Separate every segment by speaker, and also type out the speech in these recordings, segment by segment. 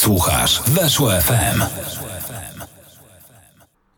Speaker 1: Słuchasz Weszło FM.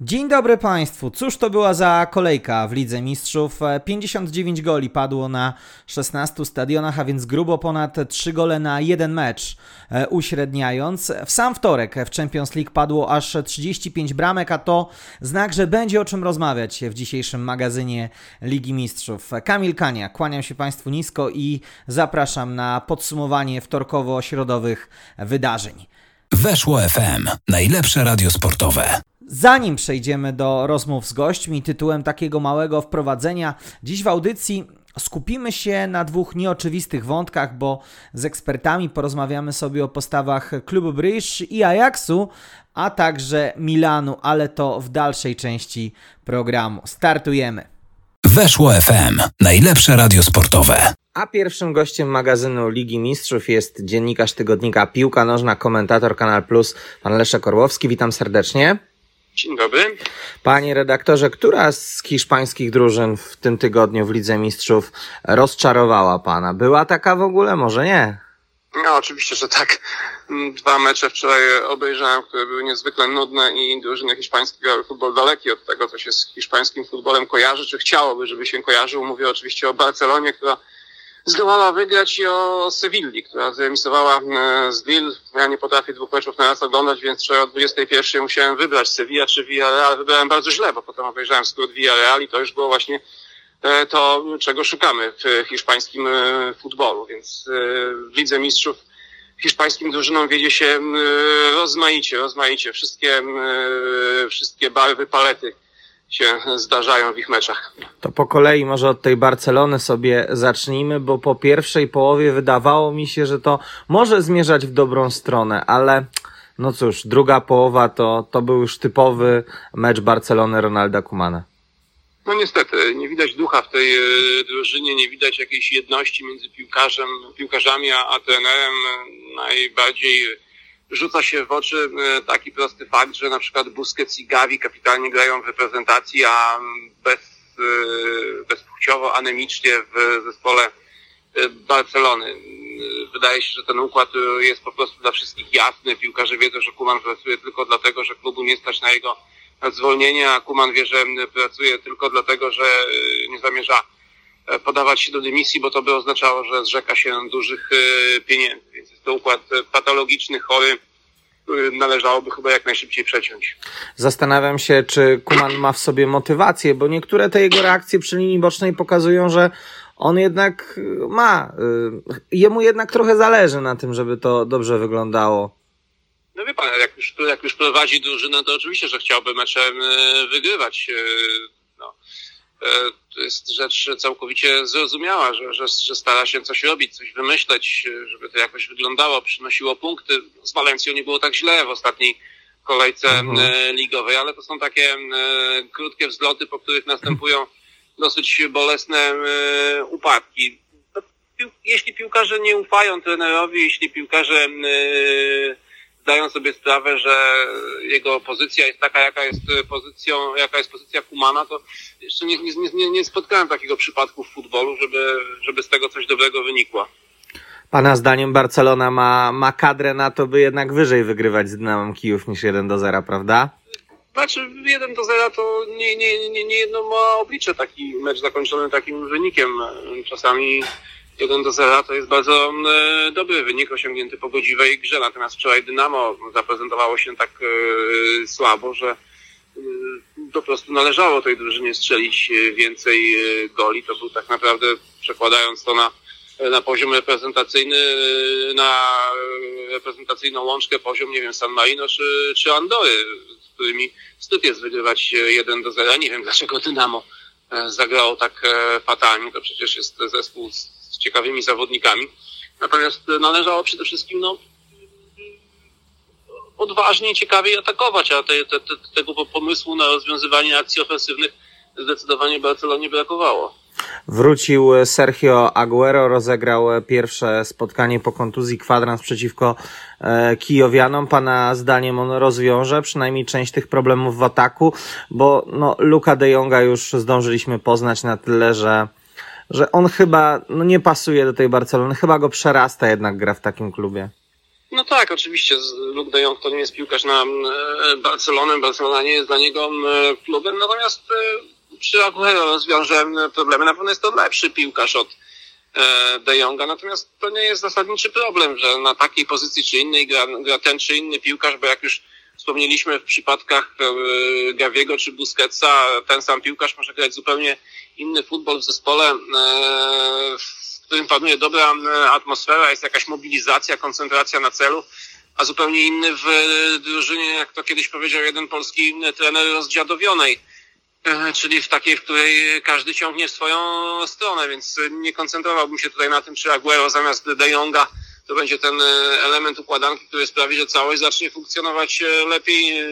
Speaker 2: Dzień dobry Państwu. Cóż to była za kolejka w Lidze Mistrzów? 59 goli padło na 16 stadionach, a więc grubo ponad 3 gole na jeden mecz, e, uśredniając. W sam wtorek w Champions League padło aż 35 bramek, a to znak, że będzie o czym rozmawiać w dzisiejszym magazynie Ligi Mistrzów. Kamil Kania, kłaniam się Państwu nisko i zapraszam na podsumowanie wtorkowo-środowych wydarzeń.
Speaker 1: Weszło FM. Najlepsze radio sportowe.
Speaker 2: Zanim przejdziemy do rozmów z gośćmi, tytułem takiego małego wprowadzenia, dziś w audycji skupimy się na dwóch nieoczywistych wątkach, bo z ekspertami porozmawiamy sobie o postawach klubu Bryż i Ajaxu, a także Milanu, ale to w dalszej części programu. Startujemy.
Speaker 1: Weszło FM. Najlepsze radio sportowe.
Speaker 2: A pierwszym gościem magazynu Ligi Mistrzów jest dziennikarz tygodnika Piłka Nożna, komentator Kanal Plus, pan Leszek Orłowski. Witam serdecznie.
Speaker 3: Dzień dobry.
Speaker 2: Panie redaktorze, która z hiszpańskich drużyn w tym tygodniu w Lidze Mistrzów rozczarowała pana? Była taka w ogóle? Może nie?
Speaker 3: No, oczywiście, że tak. Dwa mecze wczoraj obejrzałem, które były niezwykle nudne i drużyny hiszpańskie grały futbol daleki od tego, co się z hiszpańskim futbolem kojarzy, czy chciałoby, żeby się kojarzył. Mówię oczywiście o Barcelonie, która zdołała wygrać i o Sewilli, która zremisowała e, z Lille. Ja nie potrafię dwóch meczów na raz oglądać, więc o 21 musiałem wybrać Sevilla czy Villarreal. Wybrałem bardzo źle, bo potem obejrzałem skrót Villarreal i to już było właśnie e, to, czego szukamy w hiszpańskim e, futbolu. Więc w Lidze Mistrzów hiszpańskim drużynom wiedzie się rozmaicie, rozmaicie. Wszystkie, wszystkie barwy palety się zdarzają w ich meczach.
Speaker 2: To po kolei może od tej Barcelony sobie zacznijmy, bo po pierwszej połowie wydawało mi się, że to może zmierzać w dobrą stronę, ale no cóż, druga połowa to, to był już typowy mecz Barcelony Ronalda Kumana.
Speaker 3: No niestety, nie widać ducha w tej e, drużynie, nie widać jakiejś jedności między piłkarzem, piłkarzami a, a trenerem. Najbardziej rzuca się w oczy e, taki prosty fakt, że na przykład Busquets i Gavi kapitalnie grają w reprezentacji, a bez, e, bezpłciowo, anemicznie w zespole e, Barcelony. Wydaje się, że ten układ jest po prostu dla wszystkich jasny. Piłkarze wiedzą, że Kuman pracuje tylko dlatego, że klubu nie stać na jego zwolnienie, a Kuman wie, że pracuje tylko dlatego, że nie zamierza podawać się do dymisji, bo to by oznaczało, że zrzeka się dużych e, pieniędzy. Więc jest to układ e, patologiczny, chory, który należałoby chyba jak najszybciej przeciąć.
Speaker 2: Zastanawiam się, czy Kuman ma w sobie motywację, bo niektóre te jego reakcje przy linii bocznej pokazują, że on jednak ma, jemu jednak trochę zależy na tym, żeby to dobrze wyglądało.
Speaker 3: No wie pan, jak już, jak już prowadzi drużynę, to oczywiście, że chciałby meczem wygrywać. E, to jest rzecz całkowicie zrozumiała, że, że, że stara się coś robić, coś wymyśleć, żeby to jakoś wyglądało, przynosiło punkty. Z Walencją nie było tak źle w ostatniej kolejce mhm. E, ligowej, ale to są takie e, krótkie wzloty, po których następują dosyć bolesne upadki. Jeśli piłkarze nie ufają trenerowi, jeśli piłkarze zdają sobie sprawę, że jego pozycja jest taka, jaka jest pozycją, jaka jest pozycja Kumana, to jeszcze nie, nie, nie, nie spotkałem takiego przypadku w futbolu, żeby, żeby z tego coś dobrego wynikło.
Speaker 2: Pana zdaniem Barcelona ma, ma kadrę na to, by jednak wyżej wygrywać z Dynamem Kijów niż 1 do 0, prawda?
Speaker 3: Znaczy 1 do 0 to nie, nie, nie, nie jedno ma oblicze taki mecz zakończony takim wynikiem. Czasami 1 do 0 to jest bardzo e, dobry wynik osiągnięty po godziwej grze. Natomiast wczoraj Dynamo zaprezentowało się tak e, słabo, że e, po prostu należało tej drużynie strzelić więcej goli. To był tak naprawdę, przekładając to na, na poziom reprezentacyjny, na reprezentacyjną łączkę poziom, nie wiem, San Marino czy, czy Andory, z którymi wstyd jest wygrywać 1 do 0. Nie wiem, dlaczego Dynamo zagrało tak fatalnie. To przecież jest zespół z ciekawymi zawodnikami. Natomiast należało przede wszystkim no, odważnie, ciekawiej atakować, a te, te, te, tego pomysłu na rozwiązywanie akcji ofensywnych zdecydowanie Barcelonie brakowało.
Speaker 2: Wrócił Sergio Aguero, rozegrał pierwsze spotkanie po kontuzji kwadrans przeciwko e, Kijowianom. Pana zdaniem on rozwiąże przynajmniej część tych problemów w ataku, bo no, Luka de Jonga już zdążyliśmy poznać na tyle, że że on chyba no nie pasuje do tej Barcelony, chyba go przerasta jednak gra w takim klubie.
Speaker 3: No tak, oczywiście. Luke de Jong to nie jest piłkarz na e, Barcelonę. Barcelona nie jest dla niego e, klubem. Natomiast e, przy Aguero rozwiąże problemy. Na pewno jest to lepszy piłkarz od de Jonga. Natomiast to nie jest zasadniczy problem, że na takiej pozycji czy innej gra, gra ten czy inny piłkarz, bo jak już wspomnieliśmy w przypadkach Gawiego czy Busquetsa, ten sam piłkarz może grać zupełnie inny futbol w zespole, w którym panuje dobra atmosfera, jest jakaś mobilizacja, koncentracja na celu, a zupełnie inny w drużynie, jak to kiedyś powiedział jeden polski trener, rozdziadowionej, e, czyli w takiej, w której każdy ciągnie w swoją stronę, więc nie koncentrowałbym się tutaj na tym, czy Aguero zamiast De Jonga to będzie ten e, element układanki, który sprawi, że całość zacznie funkcjonować e, lepiej,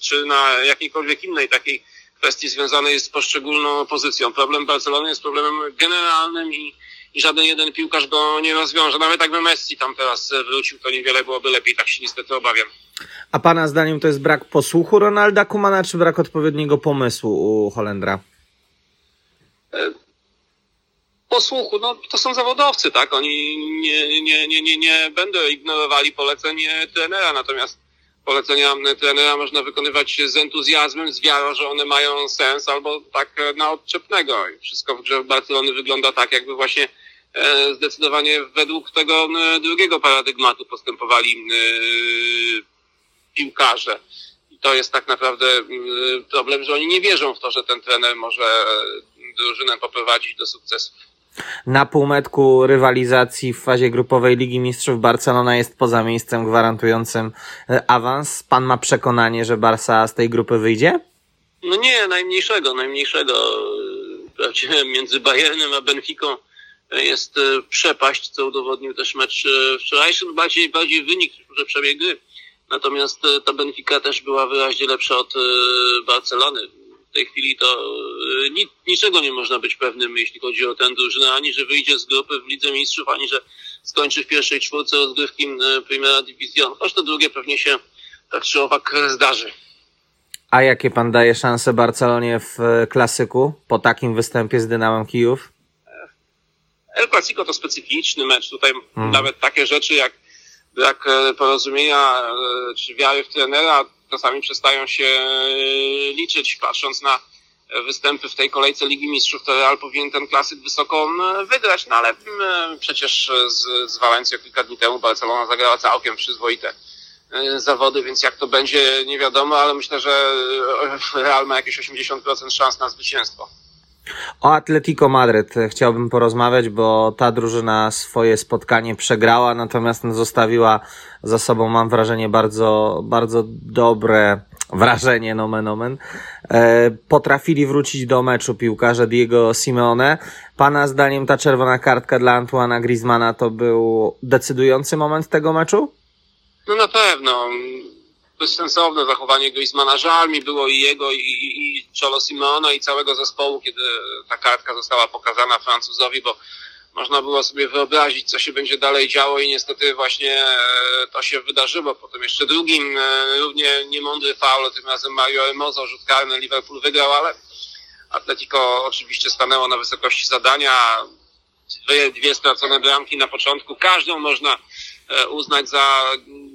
Speaker 3: czy na jakiejkolwiek innej takiej kwestii związanej z poszczególną pozycją. Problem Barcelony jest problemem generalnym i i żaden jeden piłkarz go nie rozwiąże. Nawet jakby Messi tam teraz wrócił, to niewiele byłoby lepiej, tak się niestety obawiam.
Speaker 2: A pana zdaniem to jest brak posłuchu Ronalda Kumana, czy brak odpowiedniego pomysłu u Holendra?
Speaker 3: E, posłuchu, no to są zawodowcy, tak? Oni nie, nie, nie, nie, nie będą ignorowali poleceń trenera, natomiast polecenia trenera można wykonywać z entuzjazmem, z wiarą, że one mają sens, albo tak na odczepnego. I wszystko w grze Barcelony wygląda tak, jakby właśnie E, zdecydowanie według tego e, drugiego paradygmatu postępowali e, piłkarze. I to jest tak naprawdę problem, że oni nie wierzą w to, że ten trener może drużynę poprowadzić do sukcesu.
Speaker 2: Na półmetku rywalizacji w fazie grupowej Ligi Mistrzów Barcelona jest poza miejscem gwarantującym awans. Pan ma przekonanie, że Barca z tej grupy wyjdzie?
Speaker 3: No nie, najmniejszego, najmniejszego. Między Bayernem a Benficą jest e, przepaść, co udowodnił też mecz e, wczorajszy, no bardziej, bardziej wynik, że przebieg gry. Natomiast e, ta Benfica też była wyraźnie lepsza od Barcelony. W tej chwili to ni, niczego nie można być pewnym, jeśli chodzi o tę drużynę, ani że wyjdzie z grupy w Lidze Mistrzów, ani że skończy w pierwszej czwórce rozgrywki Primera Division. Choć to drugie pewnie się tak czy owak zdarzy.
Speaker 2: A jakie pan daje szanse Barcelonie w klasyku po takim występie z Dynamem Kijów?
Speaker 3: El Clasico to specyficzny mecz. Tutaj hmm. nawet takie rzeczy jak brak e, porozumienia e, czy wiary w trenera czasami przestają się e, liczyć, patrząc na występy w tej kolejce Ligi Mistrzów, to Real powinien ten klasyk wysoko wygrać, no ale przecież z, z Walencją kilka dni temu Barcelona zagrała całkiem przyzwoite zawody, więc jak to będzie nie wiadomo, ale myślę, że Real ma jakieś 80% szans na zwycięstwo.
Speaker 2: O Atletico Madryt chciałbym porozmawiać, bo ta drużyna swoje spotkanie przegrała, natomiast zostawiła za sobą, mam wrażenie, bardzo, bardzo dobre wrażenie, nomen omen. E, potrafili wrócić do meczu piłkarze Diego Simeone. Pana zdaniem ta czerwona kartka dla Antoana Griezmana to był decydujący moment tego meczu?
Speaker 3: No na pewno bezsensowne zachowanie Griezmana. Żal mi było i jego, i, i, i Cholo Simeona, i całego zespołu, kiedy ta kartka została pokazana Francuzowi, bo można było sobie wyobrazić, co się będzie dalej działo i niestety właśnie e, to się wydarzyło. Potem jeszcze drugim e, równie niemądry faul, tym razem Mario Hermoso, rzut karny, Liverpool wygrał, ale Atletico oczywiście stanęło na wysokości zadania. Dwie, dwie stracone bramki na początku. Każdą można e, uznać za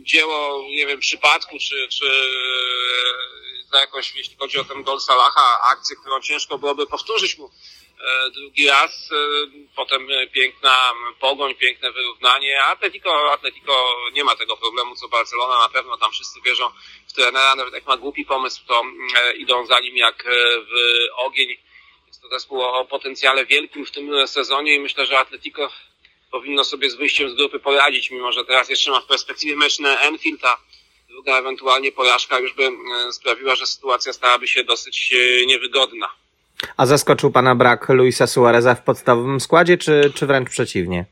Speaker 3: dzieło, nie wiem, przypadku, czy, czy za jakąś, jeśli chodzi o ten gol Salaha, akcję, którą ciężko byłoby powtórzyć mu drugi raz. E, potem piękna pogoń, piękne wyrównanie. Atletico, Atletico nie ma tego problemu, co Barcelona. Na pewno tam wszyscy wierzą w trenera. Nawet jak ma głupi pomysł, to idą za nim jak w ogień. Jest to zespół o potencjale wielkim w tym sezonie i myślę, że Atletico powinno sobie z wyjściem z grupy poradzić, mimo że teraz jeszcze ma w perspektywie mecz na Enfield, a druga ewentualnie porażka już by e, sprawiła, że sytuacja stałaby się dosyć e, niewygodna.
Speaker 2: A zaskoczył Pana brak Luisa Suareza w podstawowym składzie, czy, czy wręcz przeciwnie?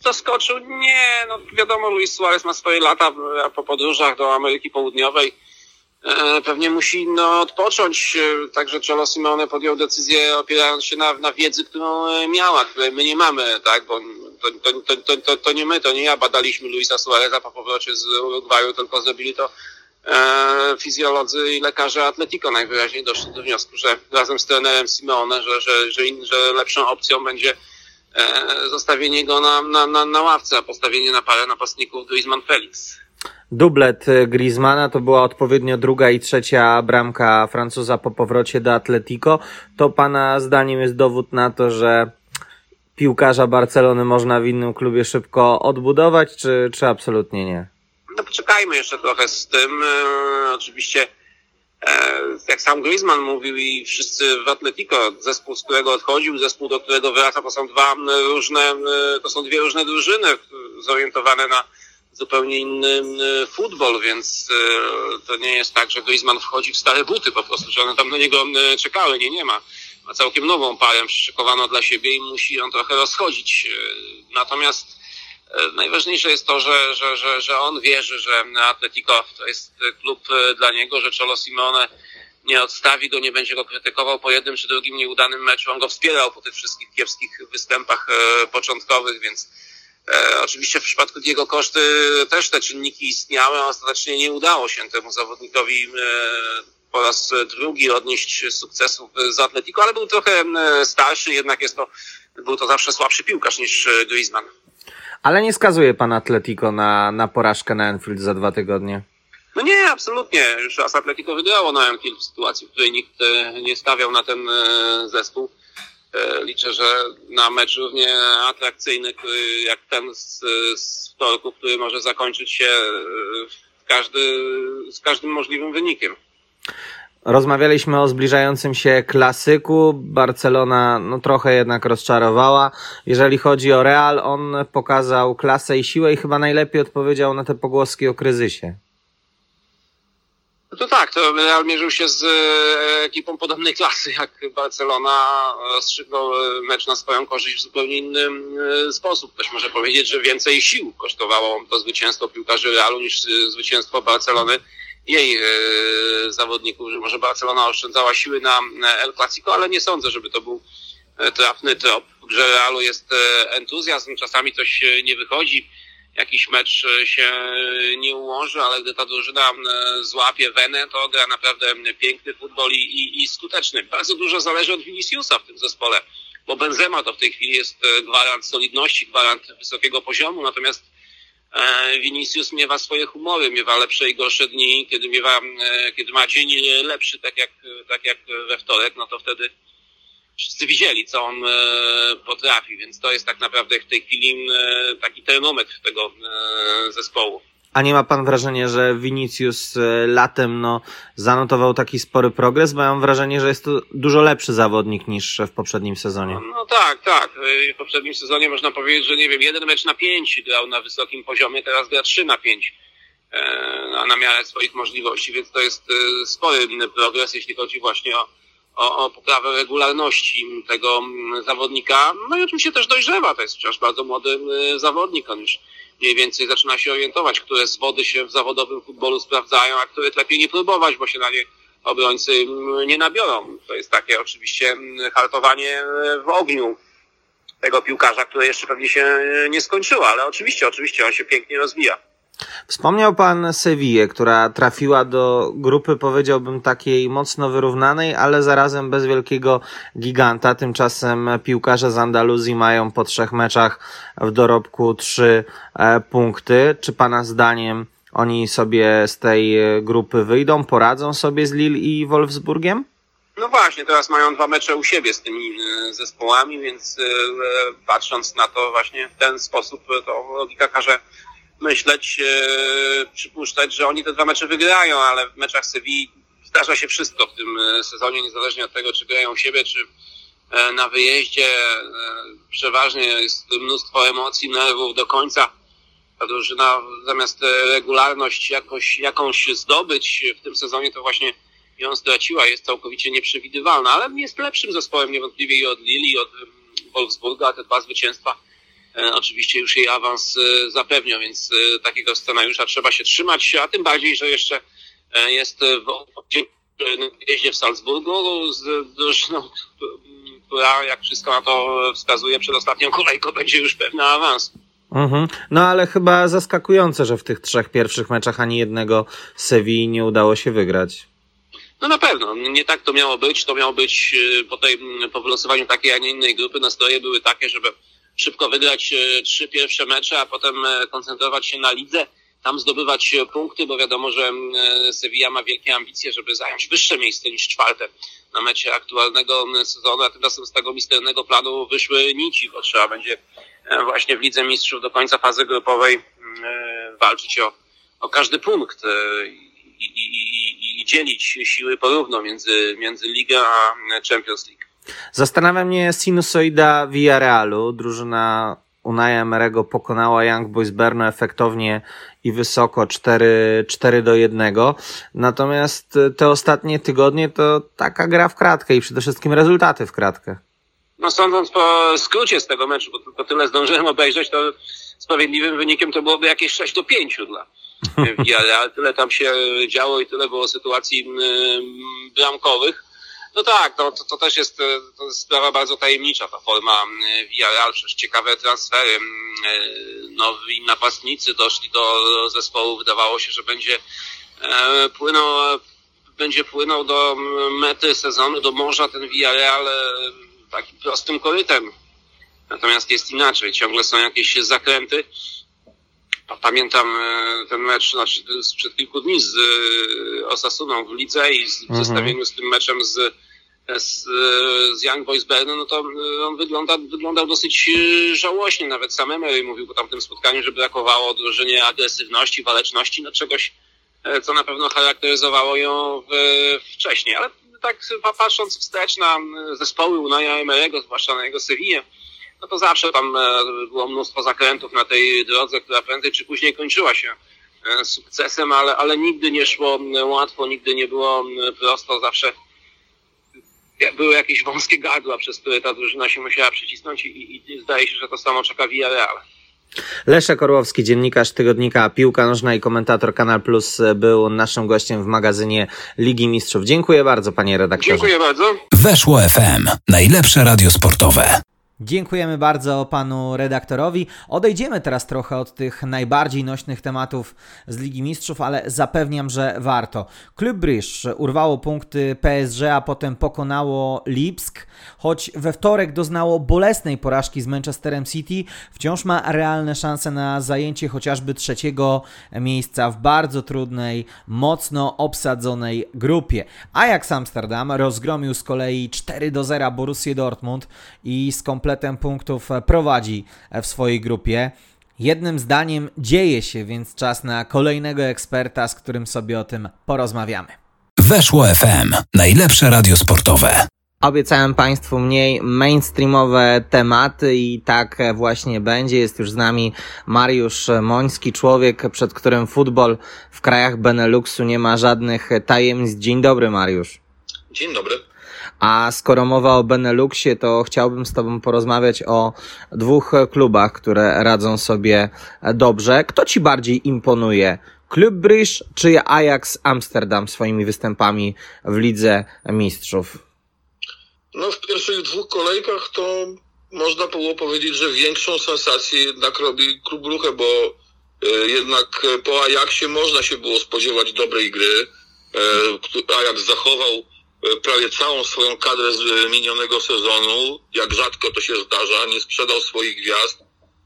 Speaker 3: Zaskoczył? Nie, no wiadomo, Luis Suarez ma swoje lata po podróżach do Ameryki Południowej E, pewnie musi no, odpocząć. E, także Cholo Simone podjął decyzję opierając się na, na wiedzy, którą e, miała, której my nie mamy, tak? Bo to, to, to, to, nie my, to nie ja badaliśmy Luisa Suareza po powrocie z Urugwaju, tylko zrobili to fizjolodzy i lekarze Atletico najwyraźniej doszli do wniosku, że razem z trenerem Simeone, że, że, że, in, że lepszą opcją będzie zostawienie go na, na, na, na ławce, a postawienie na parę napastników Griezmann Felix.
Speaker 2: Dublet Griezmana to była odpowiednio druga i trzecia bramka Francuza po powrocie do Atletico. To pana zdaniem jest dowód na to, że piłkarza Barcelony można w innym klubie szybko odbudować, czy, czy absolutnie nie?
Speaker 3: No poczekajmy jeszcze trochę z tym. E, oczywiście, e, jak sam Griezmann mówił i wszyscy w Atletico, zespół, z którego odchodził, zespół, do którego wraca, to są dwa różne, e, to są dwie różne drużyny zorientowane na zupełnie inny futbol, więc to nie jest tak, że Griezmann wchodzi w stare buty po prostu, że one tam na niego czekały. Nie, nie ma ma całkiem nową parę przyszykowaną dla siebie i musi ją trochę rozchodzić. E, natomiast e, najważniejsze jest to, że, że, że, że on wierzy, że Atletico to jest klub e, dla niego, że Cholo Simone nie odstawi go, nie będzie go krytykował po jednym czy drugim nieudanym meczu. On go wspierał po tych wszystkich kiepskich występach początkowych, więc oczywiście w przypadku Diego Koszty też te czynniki istniały, a ostatecznie nie udało się temu zawodnikowi po raz drugi odnieść sukcesów z Atletico, ale był trochę starszy, jednak jest to, był to zawsze słabszy piłkarz niż e, Griezmann.
Speaker 2: Ale nie skazuje pan Atletico na, na porażkę na Anfield za dwa tygodnie?
Speaker 3: No nie, absolutnie. Już raz Atletico wygrało na Anfield w sytuacji, w której nikt e, nie stawiał na ten e, zespół. Liczę, że na mecz równie atrakcyjny jak ten z, z wtorku, który może zakończyć się każdy, z każdym możliwym wynikiem.
Speaker 2: Rozmawialiśmy o zbliżającym się klasyku. Barcelona no, trochę jednak rozczarowała. Jeżeli chodzi o Real, on pokazał klasę i siłę i chyba najlepiej odpowiedział na te pogłoski o kryzysie.
Speaker 3: No to tak, to Real mierzył się z e, ekipą podobnej klasy jak Barcelona. Rozstrzygnął e, mecz na swoją korzyść w zupełnie inny e, sposób. Ktoś może powiedzieć, że więcej sił kosztowało to zwycięstwo piłkarzy Realu niż zwycięstwo Barcelony jej e, zawodników, że może Barcelona oszczędzała siły na El Clasico, ale nie sądzę, żeby to był e, trafny trop. W grze Realu jest e, entuzjazm, czasami coś nie wychodzi, jakiś mecz się nie ułoży, ale gdy ta drużyna złapie wenę, to gra naprawdę piękny futbol i, i, i skuteczny. Bardzo dużo zależy od Viniciusa w tym zespole, bo Benzema to w tej chwili jest gwarant solidności, gwarant wysokiego poziomu, natomiast E, Vinicius miewa swoje humory, miewa lepsze i gorsze dni, kiedy miewa, e, kiedy ma dzień lepszy, tak jak, tak jak we wtorek, no to wtedy wszyscy widzieli, co on e, potrafi, więc to jest tak naprawdę w tej chwili taki termometr tego zespołu.
Speaker 2: A nie ma pan wrażenia, że Vinicius e, latem no, zanotował taki spory progres? Bo ja mam wrażenie, że jest to dużo lepszy zawodnik niż w poprzednim sezonie.
Speaker 3: No, no tak, tak. E, w poprzednim sezonie można powiedzieć, że nie wiem, jeden mecz na pięć grał na wysokim poziomie, teraz gra trzy na pięć e, na miarę swoich możliwości, więc to jest spory progres, jeśli chodzi właśnie o, o, o poprawę regularności tego zawodnika. No i oczywiście też dojrzewa, to jest wciąż bardzo młody zawodnik, on już mniej więcej zaczyna się orientować, które z wody się w zawodowym futbolu sprawdzają, a które lepiej nie próbować, bo się na nie obrońcy mm, nie nabiorą. To jest takie oczywiście mm, hartowanie w ogniu tego piłkarza, które jeszcze pewnie się nie skończyło, ale oczywiście, oczywiście on się pięknie rozwija.
Speaker 2: Wspomniał pan Sewillę, która trafiła do grupy, powiedziałbym, takiej mocno wyrównanej, ale zarazem bez wielkiego giganta. Tymczasem piłkarze z Andaluzji mają po trzech meczach w dorobku trzy e, punkty. Czy pana zdaniem oni sobie z tej grupy wyjdą, poradzą sobie z Lille i Wolfsburgiem?
Speaker 3: No właśnie, teraz mają dwa mecze u siebie z tymi e, zespołami, więc e, patrząc na to właśnie w ten sposób, to logika każe myśleć, e, przypuszczać, że oni te dwa mecze wygrają, ale w meczach Sewilli zdarza się wszystko w tym e, sezonie, niezależnie od tego, czy grają siebie, czy e, na wyjeździe. Przeważnie jest mnóstwo emocji, nerwów do końca. Ta drużyna zamiast regularność jakoś, jakąś zdobyć w tym sezonie, to właśnie ją straciła, jest całkowicie nieprzewidywalna, ale jest lepszym zespołem niewątpliwie i od Lili, i od Wolfsburga, a te dwa zwycięstwa oczywiście już jej awans e, zapewnią, więc e, takiego scenariusza trzeba się trzymać, a tym bardziej, że jeszcze jest w jeździe w Salzburgu z drużyną, która jak wszystko na to wskazuje przed ostatnią kolejką będzie już pewna awans.
Speaker 2: Mhm. No ale chyba zaskakujące, że w tych trzech pierwszych meczach ani jednego Sewilli nie udało się wygrać.
Speaker 3: No na pewno, nie tak to miało być. To miało być po, tej, po wylosowaniu takiej, a nie innej grupy. Nastroje były takie, żeby szybko wygrać trzy pierwsze mecze, a potem koncentrować się na lidze, tam zdobywać punkty, bo wiadomo, że Sevilla ma wielkie ambicje, żeby zająć wyższe miejsce niż czwarte na mecie aktualnego sezonu, a tymczasem z tego misternego planu wyszły nici, bo trzeba będzie właśnie w Lidze Mistrzów do końca fazy grupowej walczyć o, o każdy punkt i, i, i dzielić siły porówno między, między Ligą a Champions League.
Speaker 2: Zastanawia mnie sinusoida Villarealu. Drużyna Unai Emerego pokonała Young Boys Berno efektownie i wysoko 4, 4 do 1. Natomiast te ostatnie tygodnie to taka gra w kratkę i przede wszystkim rezultaty w kratkę.
Speaker 3: No sądząc po skrócie z tego meczu, bo tylko tyle zdążyłem obejrzeć, to sprawiedliwym wynikiem to byłoby jakieś 6 do 5 dla Villarreal. Tyle tam się działo i tyle było sytuacji bramkowych. No tak, no, to, to też jest, to jest sprawa bardzo tajemnicza, ta forma Villarreal, przecież ciekawe transfery. Nowi napastnicy doszli do zespołu, wydawało się, że będzie e, płynął, będzie płynął do mety sezonu, do morza ten Villarreal e, takim prostym korytem. Natomiast jest inaczej, ciągle są jakieś zakręty. Pamiętam e, ten mecz znaczy, sprzed kilku dni z e, Osasuną w lidze i w mhm. zestawieniu z tym meczem z, z, z Young Boys Bern, no to e, on wygląda, wyglądał dosyć żałośnie. Nawet sam Emery mówił po tamtym spotkaniu, że brakowało drużynie agresywności, waleczności, no czegoś, co na pewno charakteryzowało ją w, wcześniej. Ale tak patrząc wstecz na zespoły Unaja Emerego, zwłaszcza na jego Sevillę, no to zawsze tam e, było mnóstwo zakrętów na tej drodze, która prędzej czy później kończyła się e, sukcesem, ale, ale nigdy nie szło łatwo, nigdy nie było prosto, zawsze były jakieś wąskie gardła, przez które ta drużyna się musiała przycisnąć i, i zdaje się, że to samo czeka Villarreal.
Speaker 2: Leszek Orłowski, dziennikarz tygodnika Piłka Nożna i komentator Kanal Plus był naszym gościem w magazynie Ligi Mistrzów. Dziękuję bardzo, panie redaktorze.
Speaker 3: Dziękuję bardzo.
Speaker 1: Weszło FM. Najlepsze radio sportowe.
Speaker 2: Dziękujemy bardzo panu redaktorowi. Odejdziemy teraz trochę od tych najbardziej nośnych tematów z Ligi Mistrzów, ale zapewniam, że warto. Klub Bryż urwało punkty PSG, a potem pokonało Lipsk. Choć we wtorek doznało bolesnej porażki z Manchesterem City, wciąż ma realne szanse na zajęcie chociażby trzeciego miejsca w bardzo trudnej, mocno obsadzonej grupie. Ajax Amsterdam rozgromił z kolei 4 do 0 Borussię Dortmund i z kompletem punktów prowadzi w swojej grupie. Jednym zdaniem dzieje się więc czas na kolejnego eksperta, z którym sobie o tym porozmawiamy.
Speaker 1: Weszło FM, najlepsze radio sportowe.
Speaker 2: Obiecałem Państwu mniej mainstreamowe tematy i tak właśnie będzie. Jest już z nami Mariusz Moński, człowiek, przed którym futbol w krajach Beneluxu nie ma żadnych tajemnic. Dzień dobry, Mariusz.
Speaker 3: Dzień dobry.
Speaker 2: A skoro mowa o Beneluxie, to chciałbym z Tobą porozmawiać o dwóch klubach, które radzą sobie dobrze. Kto Ci bardziej imponuje? Klub Brugge czy Ajax Amsterdam swoimi występami w Lidze Mistrzów?
Speaker 4: No w pierwszych dwóch kolejkach to można było powiedzieć, że większą sensację jednak robi klub Ruche, bo e, jednak po Ajaxie można się było spodziewać dobrej gry. E, Ajax zachował prawie całą swoją kadrę z minionego sezonu. Jak rzadko to się zdarza, nie sprzedał swoich gwiazd,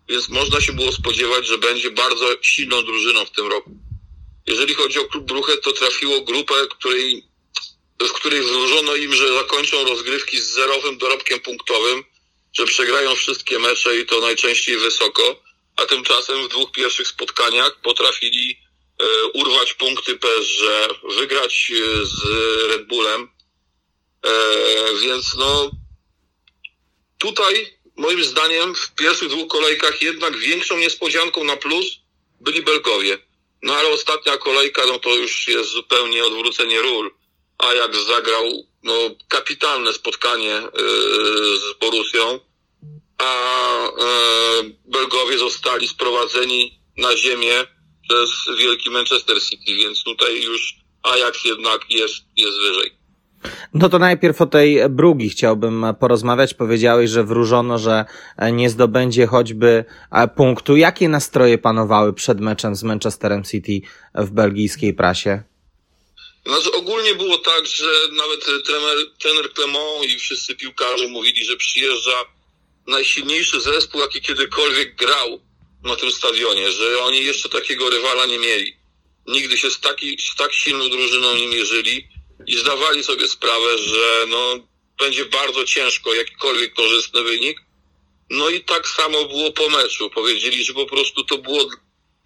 Speaker 4: więc można się było spodziewać, że będzie bardzo silną drużyną w tym roku. Jeżeli chodzi o klub Bruche, to trafiło grupę, której w której wróżono im, że zakończą rozgrywki z zerowym dorobkiem punktowym, że przegrają wszystkie mecze i to najczęściej wysoko, a tymczasem w dwóch pierwszych spotkaniach potrafili e, urwać punkty PSG, wygrać e, z Red Bullem, e, więc no tutaj moim zdaniem w pierwszych dwóch kolejkach jednak większą niespodzianką na plus byli Belgowie. No ale ostatnia kolejka, no to już jest zupełnie odwrócenie ról Ajax zagrał no, kapitalne spotkanie yy, z Borusją, a yy, Belgowie zostali sprowadzeni na ziemię przez wielki Manchester City, więc tutaj już Ajax jednak jest, jest wyżej.
Speaker 2: No to najpierw o tej Brugi chciałbym porozmawiać. Powiedziałeś, że wróżono, że nie zdobędzie choćby punktu. Jakie nastroje panowały przed meczem z Manchesterem City w belgijskiej prasie?
Speaker 4: Znaczy ogólnie było tak, że nawet trener, trener Clement i wszyscy piłkarze mówili, że przyjeżdża najsilniejszy zespół, jaki kiedykolwiek grał na tym stadionie, że oni jeszcze takiego rywala nie mieli. Nigdy się z, taki, z tak silną drużyną nie mierzyli i zdawali sobie sprawę, że no, będzie bardzo ciężko jakikolwiek korzystny wynik. No i tak samo było po meczu. Powiedzieli, że po prostu to było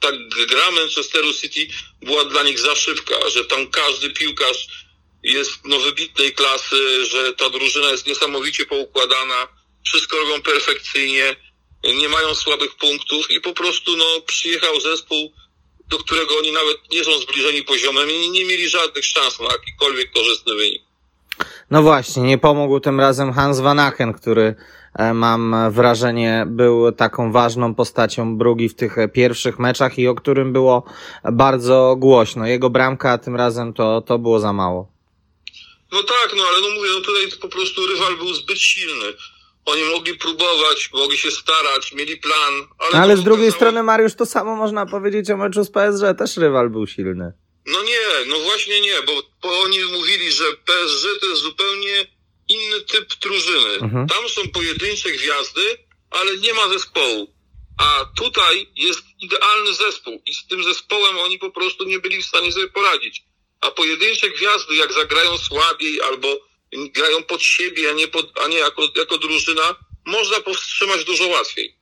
Speaker 4: tak gra Manchesteru City była dla nich za szybka, że tam każdy piłkarz jest no, wybitnej klasy, że ta drużyna jest niesamowicie poukładana, wszystko robią perfekcyjnie, nie mają słabych punktów i po prostu no, przyjechał zespół, do którego oni nawet nie są zbliżeni poziomem i nie mieli żadnych szans na jakikolwiek korzystny wynik.
Speaker 2: No właśnie, nie pomógł tym razem Hans Van Aken, który e, mam wrażenie był taką ważną postacią Brugi w tych pierwszych meczach i o którym było bardzo głośno. Jego bramka tym razem to, to było za mało.
Speaker 4: No tak, no ale no mówię, no tutaj po prostu rywal był zbyt silny. Oni mogli próbować, mogli się starać, mieli plan. Ale,
Speaker 2: ale z drugiej strony, Mariusz, to samo można powiedzieć o meczu z PSG, też rywal był silny.
Speaker 4: No nie, no właśnie nie, bo, bo oni mówili, że PSG to jest zupełnie inny typ drużyny. Mhm. Tam są pojedyncze gwiazdy, ale nie ma zespołu. A tutaj jest idealny zespół i z tym zespołem oni po prostu nie byli w stanie sobie poradzić. A pojedyncze gwiazdy, jak zagrają słabiej albo grają pod siebie, a nie, pod, a nie jako, jako drużyna, można powstrzymać dużo łatwiej.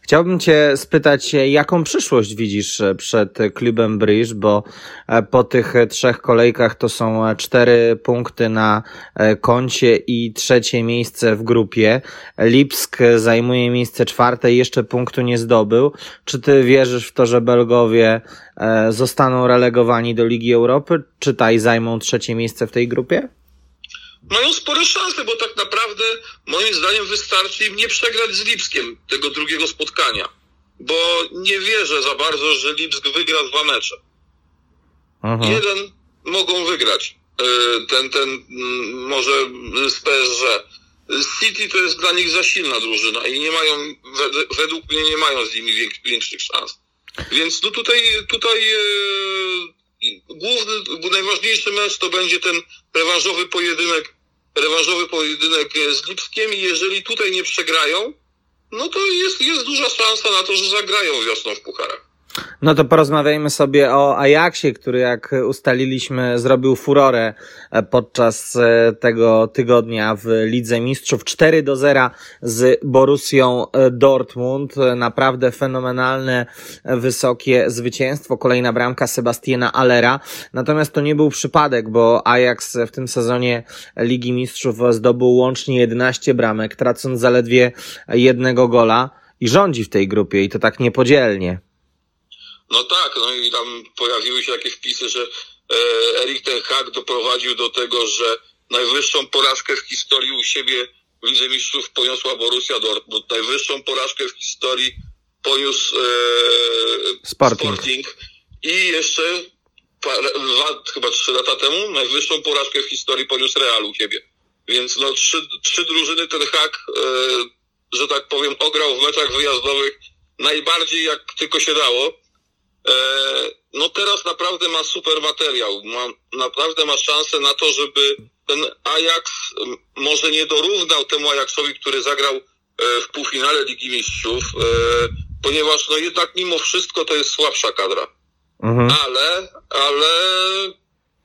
Speaker 2: Chciałbym Cię spytać, jaką przyszłość widzisz przed klubem Bridge, bo e, po tych trzech kolejkach to są cztery punkty na e, koncie i trzecie miejsce w grupie. Lipsk zajmuje miejsce czwarte i jeszcze punktu nie zdobył. Czy Ty wierzysz w to, że Belgowie e, zostaną relegowani do Ligi Europy, czy taj zajmą trzecie miejsce w tej grupie?
Speaker 4: Mają spore szanse, bo tak naprawdę moim zdaniem wystarczy im nie przegrać z Lipskiem tego drugiego spotkania. Bo nie wierzę za bardzo, że Lipsk wygra dwa mecze. Aha. Jeden mogą wygrać. E, ten, ten mm, może z PSG. City to jest dla nich za silna drużyna i nie mają, według mnie nie mają z nimi większych szans. Więc no tutaj, tutaj e, główny, najważniejszy mecz to będzie ten rewanżowy pojedynek, rewanżowy pojedynek z Lipskiem i jeżeli tutaj nie przegrają, no to jest, jest duża szansa na to, że zagrają wiosną w pucharach.
Speaker 2: No to porozmawiajmy sobie o Ajaxie, który jak ustaliliśmy zrobił furorę e, podczas e, tego tygodnia w Lidze Mistrzów 4 do 0 z Borussią e, Dortmund. Naprawdę fenomenalne, wysokie zwycięstwo. Kolejna bramka Sebastiana Allera. Natomiast to nie był przypadek, bo Ajax w tym sezonie Ligi Mistrzów zdobył łącznie 11 bramek, tracąc zaledwie jednego gola i rządzi w tej grupie i to tak niepodzielnie.
Speaker 4: No tak, no i tam pojawiły się takie wpisy, że e, Erik ten Hag doprowadził do tego, że najwyższą porażkę w historii u siebie w Lidze Mistrzów poniosła Borussia Dortmund. Najwyższą porażkę w historii poniósł e, Sporting. Sporting. I jeszcze parę, dwa, chyba trzy lata temu najwyższą porażkę w historii poniósł Real u siebie. Więc no trzy, trzy drużyny ten Hag, e, że tak powiem, ograł w meczach wyjazdowych najbardziej jak tylko się dało. E, no teraz naprawdę ma super materiał. Ma, naprawdę ma szansę na to, żeby ten Ajax może nie dorównał temu Ajaxowi, który zagrał e, w półfinale Ligi Mistrzów, e, ponieważ no jednak mimo wszystko to jest słabsza kadra. Mhm. Ale, ale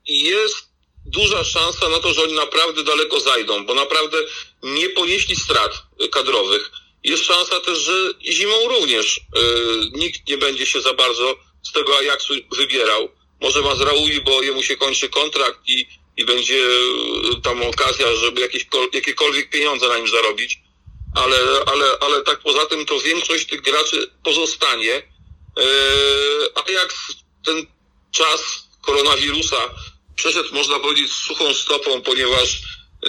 Speaker 4: jest duża szansa na to, że oni naprawdę daleko zajdą, bo naprawdę nie ponieśli strat kadrowych. Jest szansa też, że zimą również nikt nie będzie się za bardzo z tego Ajaxu wybierał. Może Mazraoui, bo jemu się kończy kontrakt i, i będzie e, tam okazja, żeby jakieś, jakiekolwiek pieniądze na nim zarobić. Ale, ale, ale tak poza tym to większość tych graczy pozostanie. Eee, Ajax ten czas koronawirusa przeszedł, można powiedzieć, suchą stopą, ponieważ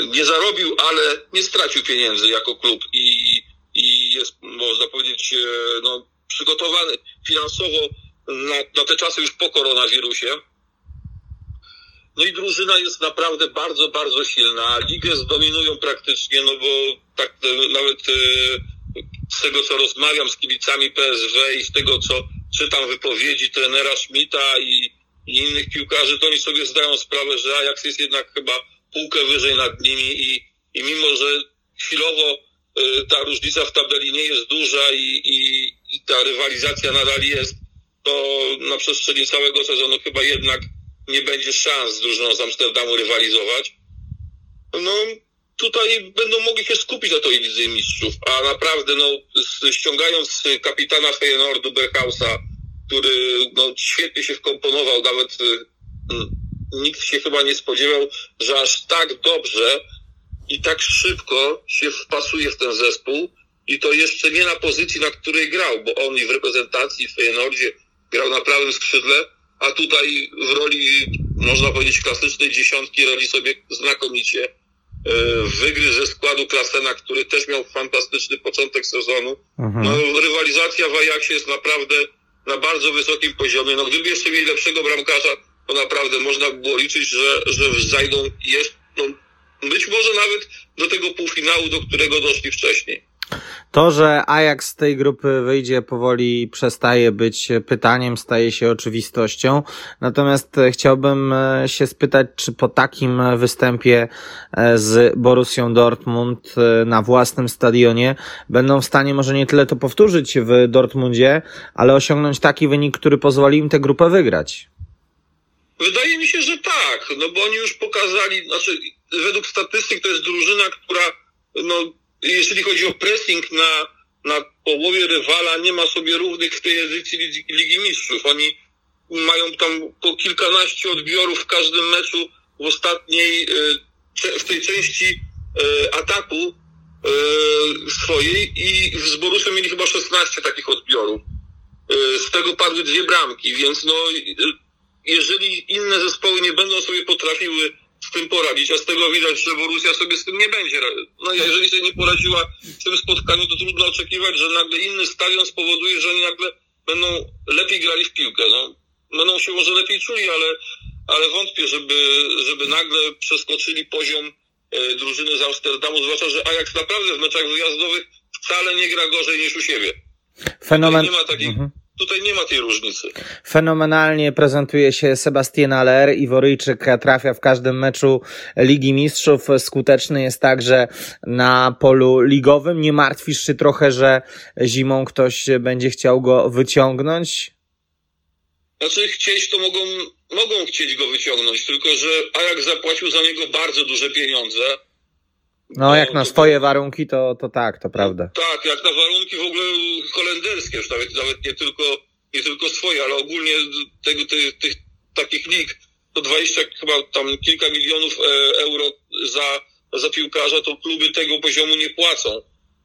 Speaker 4: nie zarobił, ale nie stracił pieniędzy jako klub i, i jest, można powiedzieć, e, no, przygotowany finansowo na, na te czasy już po koronawirusie. No i drużyna jest naprawdę bardzo, bardzo silna. Ligę zdominują praktycznie, no bo tak e, nawet e, z tego, co rozmawiam z kibicami PSW i z tego, co czytam wypowiedzi trenera Schmidta i, i innych piłkarzy, to oni sobie zdają sprawę, że Ajax jest jednak chyba półkę wyżej nad nimi i, i mimo, że chwilowo ta różnica w tabeli nie jest duża i, i, i ta rywalizacja nadal jest, to na przestrzeni całego sezonu chyba jednak nie będzie szans z drużyną z Amsterdamu rywalizować. No, tutaj będą mogli się skupić na tej Lidze Mistrzów, a naprawdę, no, ściągając kapitana Feyenoordu Berghausa, który, no, świetnie się wkomponował, nawet mm, nikt się chyba nie spodziewał, że aż tak dobrze i tak szybko się wpasuje w ten zespół i to jeszcze nie na pozycji, na której grał, bo on i w reprezentacji w Feyenoordzie grał na prawym skrzydle, a tutaj w roli, można powiedzieć, klasycznej dziesiątki radzi sobie znakomicie. E, wygryz ze składu Klasena, który też miał fantastyczny początek sezonu. Mhm. No, rywalizacja w Ajaxie jest naprawdę na bardzo wysokim poziomie. No, gdyby jeszcze mieli lepszego bramkarza, to naprawdę można by było liczyć, że, że zajdą jeszcze, no, być może nawet do tego półfinału, do którego doszli wcześniej.
Speaker 2: To, że Ajax z tej grupy wyjdzie powoli, przestaje być pytaniem, staje się oczywistością. Natomiast chciałbym e, się spytać, czy po takim występie e, z Borussią Dortmund e, na własnym stadionie będą w stanie może nie tyle to powtórzyć w Dortmundzie, ale osiągnąć taki wynik, który pozwoli im tę grupę wygrać.
Speaker 4: Wydaje mi się, że tak, no bo oni już pokazali, znaczy według statystyk to jest drużyna, która no jeżeli chodzi o pressing na, na połowie rywala, nie ma sobie równych w tej edycji Ligi, Ligi Mistrzów. Oni mają tam po kilkanaście odbiorów w każdym meczu w ostatniej, e, w tej części e, ataku e, swojej i z Borusem mieli chyba 16 takich odbiorów. Z tego padły dwie bramki, więc no, jeżeli inne zespoły nie będą sobie potrafiły z tym poradzić, a z tego widać, że Borussia sobie z tym nie będzie. No jeżeli sobie nie poradziła w tym spotkaniu, to trudno oczekiwać, że nagle inny stadion spowoduje, że oni nagle będą lepiej grali w piłkę. No, będą się może lepiej czuli, ale, ale wątpię, żeby, żeby nagle przeskoczyli poziom e, drużyny z Amsterdamu, zwłaszcza, że Ajax naprawdę w meczach wyjazdowych wcale nie gra gorzej niż u siebie.
Speaker 2: Fenomen.
Speaker 4: Nie ma takich, mhm. Tutaj nie ma tej różnicy.
Speaker 2: Fenomenalnie prezentuje się Sebastian Aller. Iworyjczyk trafia w każdym meczu Ligi Mistrzów. Skuteczny jest także na polu ligowym. Nie martwisz się trochę, że zimą ktoś będzie chciał go wyciągnąć?
Speaker 4: Znaczy chcieć to mogą, mogą chcieć go wyciągnąć, tylko że Ajax zapłacił za niego bardzo duże pieniądze.
Speaker 2: No, jak na swoje warunki, to, to tak, to prawda.
Speaker 4: Tak, jak na warunki w ogóle holenderskie, już nawet, nawet nie tylko, nie tylko swoje, ale ogólnie tego, tych, tych takich lig, to 20 chyba tam kilka milionów e, euro za, za piłkarza, to kluby tego poziomu nie płacą.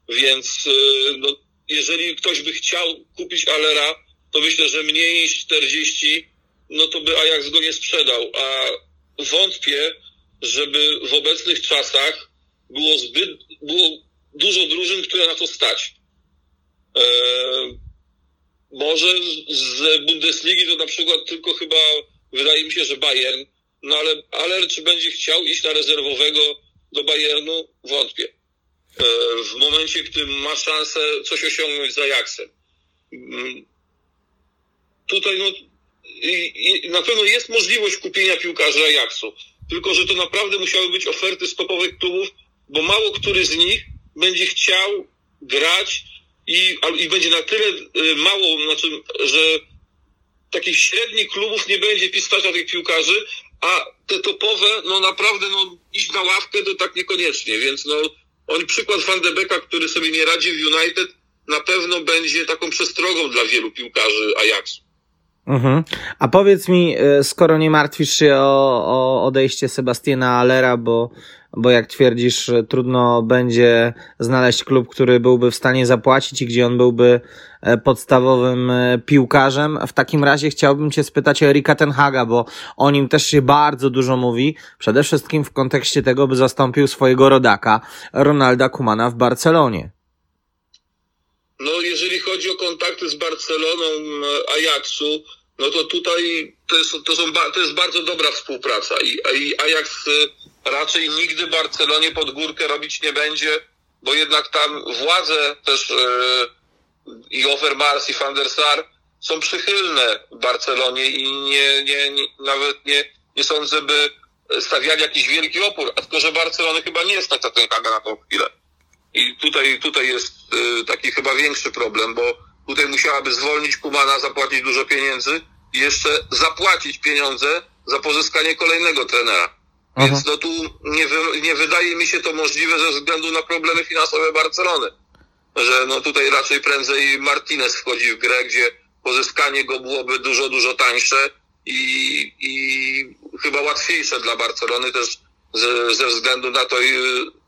Speaker 4: Więc e, no, jeżeli ktoś by chciał kupić Alera, to myślę, że mniej niż 40, no to by Ajax go nie sprzedał. A wątpię, żeby w obecnych czasach było zbyt, było dużo drużyn, które na to stać. Eee, może z Bundesligi to na przykład tylko chyba, wydaje mi się, że Bayern, no ale, ale czy będzie chciał iść na rezerwowego do Bayernu? Wątpię. Eee, w momencie, gdy ma szansę coś osiągnąć z Ajaxem. Mm, tutaj no, i, i na pewno jest możliwość kupienia piłkarza Ajaxu. Tylko, że to naprawdę musiały być oferty stopowych klubów, bo mało który z nich będzie chciał grać i, i będzie na tyle y, mało, znaczy, że takich średnich klubów nie będzie pisać na tych piłkarzy, a te topowe, no naprawdę, no iść na ławkę to tak niekoniecznie, więc no oni przykład Van de Beeka, który sobie nie radzi w United, na pewno będzie taką przestrogą dla wielu piłkarzy Ajaxu.
Speaker 2: Mhm. A powiedz mi, y, skoro nie martwisz się o, o odejście Sebastiana Alera, bo bo jak twierdzisz, trudno będzie znaleźć klub, który byłby w stanie zapłacić i gdzie on byłby e, podstawowym e, piłkarzem. W takim razie chciałbym Cię spytać o Erika Tenhaga, bo o nim też się bardzo dużo mówi, przede wszystkim w kontekście tego, by zastąpił swojego rodaka, Ronalda Kumana w Barcelonie.
Speaker 4: No, jeżeli chodzi o kontakty z Barceloną, Ajaxu, no to tutaj to jest, to, są, to jest bardzo dobra współpraca i, i Ajax raczej nigdy Barcelonie pod górkę robić nie będzie, bo jednak tam władze też yy, i Overmars i Van der Sar są przychylne Barcelonie i nie, nie, nie, nawet nie, nie sądzę, by stawiali jakiś wielki opór, a tylko, że Barcelony chyba nie stać na ten kaga na tą chwilę. I tutaj, tutaj jest y, taki chyba większy problem, bo tutaj musiałaby zwolnić Kumana, zapłacić dużo pieniędzy i jeszcze zapłacić pieniądze za pozyskanie kolejnego trenera.
Speaker 2: Aha.
Speaker 4: Więc no tu nie, wy, nie wydaje mi się to możliwe ze względu na problemy finansowe Barcelony. Że no tutaj raczej prędzej Martinez wchodzi w grę, gdzie pozyskanie go byłoby dużo, dużo tańsze i, i chyba łatwiejsze dla Barcelony też ze, ze względu na to,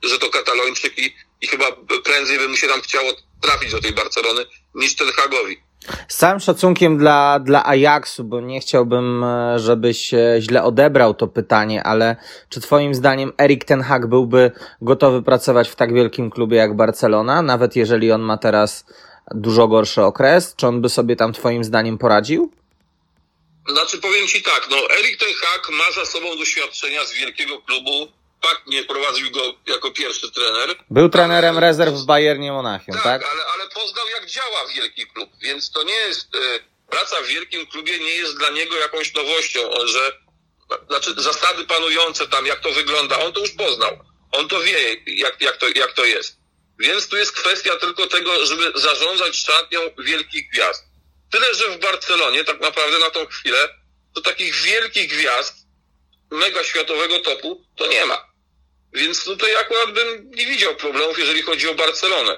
Speaker 4: że to katalończyk i, i chyba prędzej by mu się tam chciało trafić do tej Barcelony niż Ten Hagowi.
Speaker 2: Z całym szacunkiem dla, dla Ajaxu, bo nie chciałbym, e, żebyś źle odebrał to pytanie, ale czy twoim zdaniem Erik Ten Hag byłby gotowy pracować w tak wielkim klubie jak Barcelona, nawet jeżeli on ma teraz dużo gorszy okres? Czy on by sobie tam twoim zdaniem poradził?
Speaker 4: Znaczy powiem Ci tak, no Erik Ten Hag ma za sobą doświadczenia z wielkiego klubu. Tak, nie prowadził go jako pierwszy trener.
Speaker 2: Był trenerem rezerw w Bayernie Monachium,
Speaker 4: Tak,
Speaker 2: tak?
Speaker 4: Ale, ale poznał jak działa wielki klub, więc to nie jest, e, praca w wielkim klubie nie jest dla niego jakąś nowością, że, znaczy zasady panujące tam, jak to wygląda, on to już poznał. On to wie, jak, jak, to, jak to jest. Więc tu jest kwestia tylko tego, żeby zarządzać szatnią wielkich gwiazd. Tyle, że w Barcelonie tak naprawdę na tą chwilę to takich wielkich gwiazd mega światowego topu to nie ma. Więc tutaj akurat bym nie widział problemów, jeżeli chodzi o Barcelonę.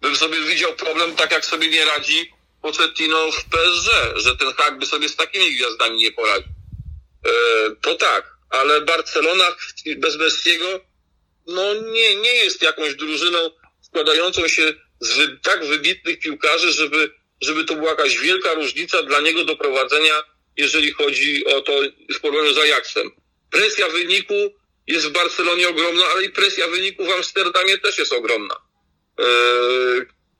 Speaker 4: Bym sobie widział problem tak, jak sobie nie radzi Pochettino w PSG, że ten hak by sobie z takimi gwiazdami nie poradził. E, to tak, ale Barcelona bez Messiego no nie, nie jest jakąś drużyną składającą się z wy, tak wybitnych piłkarzy, żeby, żeby to była jakaś wielka różnica dla niego do prowadzenia, jeżeli chodzi o to w porównaniu z Ajaxem. Presja wyniku jest w Barcelonie ogromna, ale i presja wyniku w Amsterdamie też jest ogromna. Eee,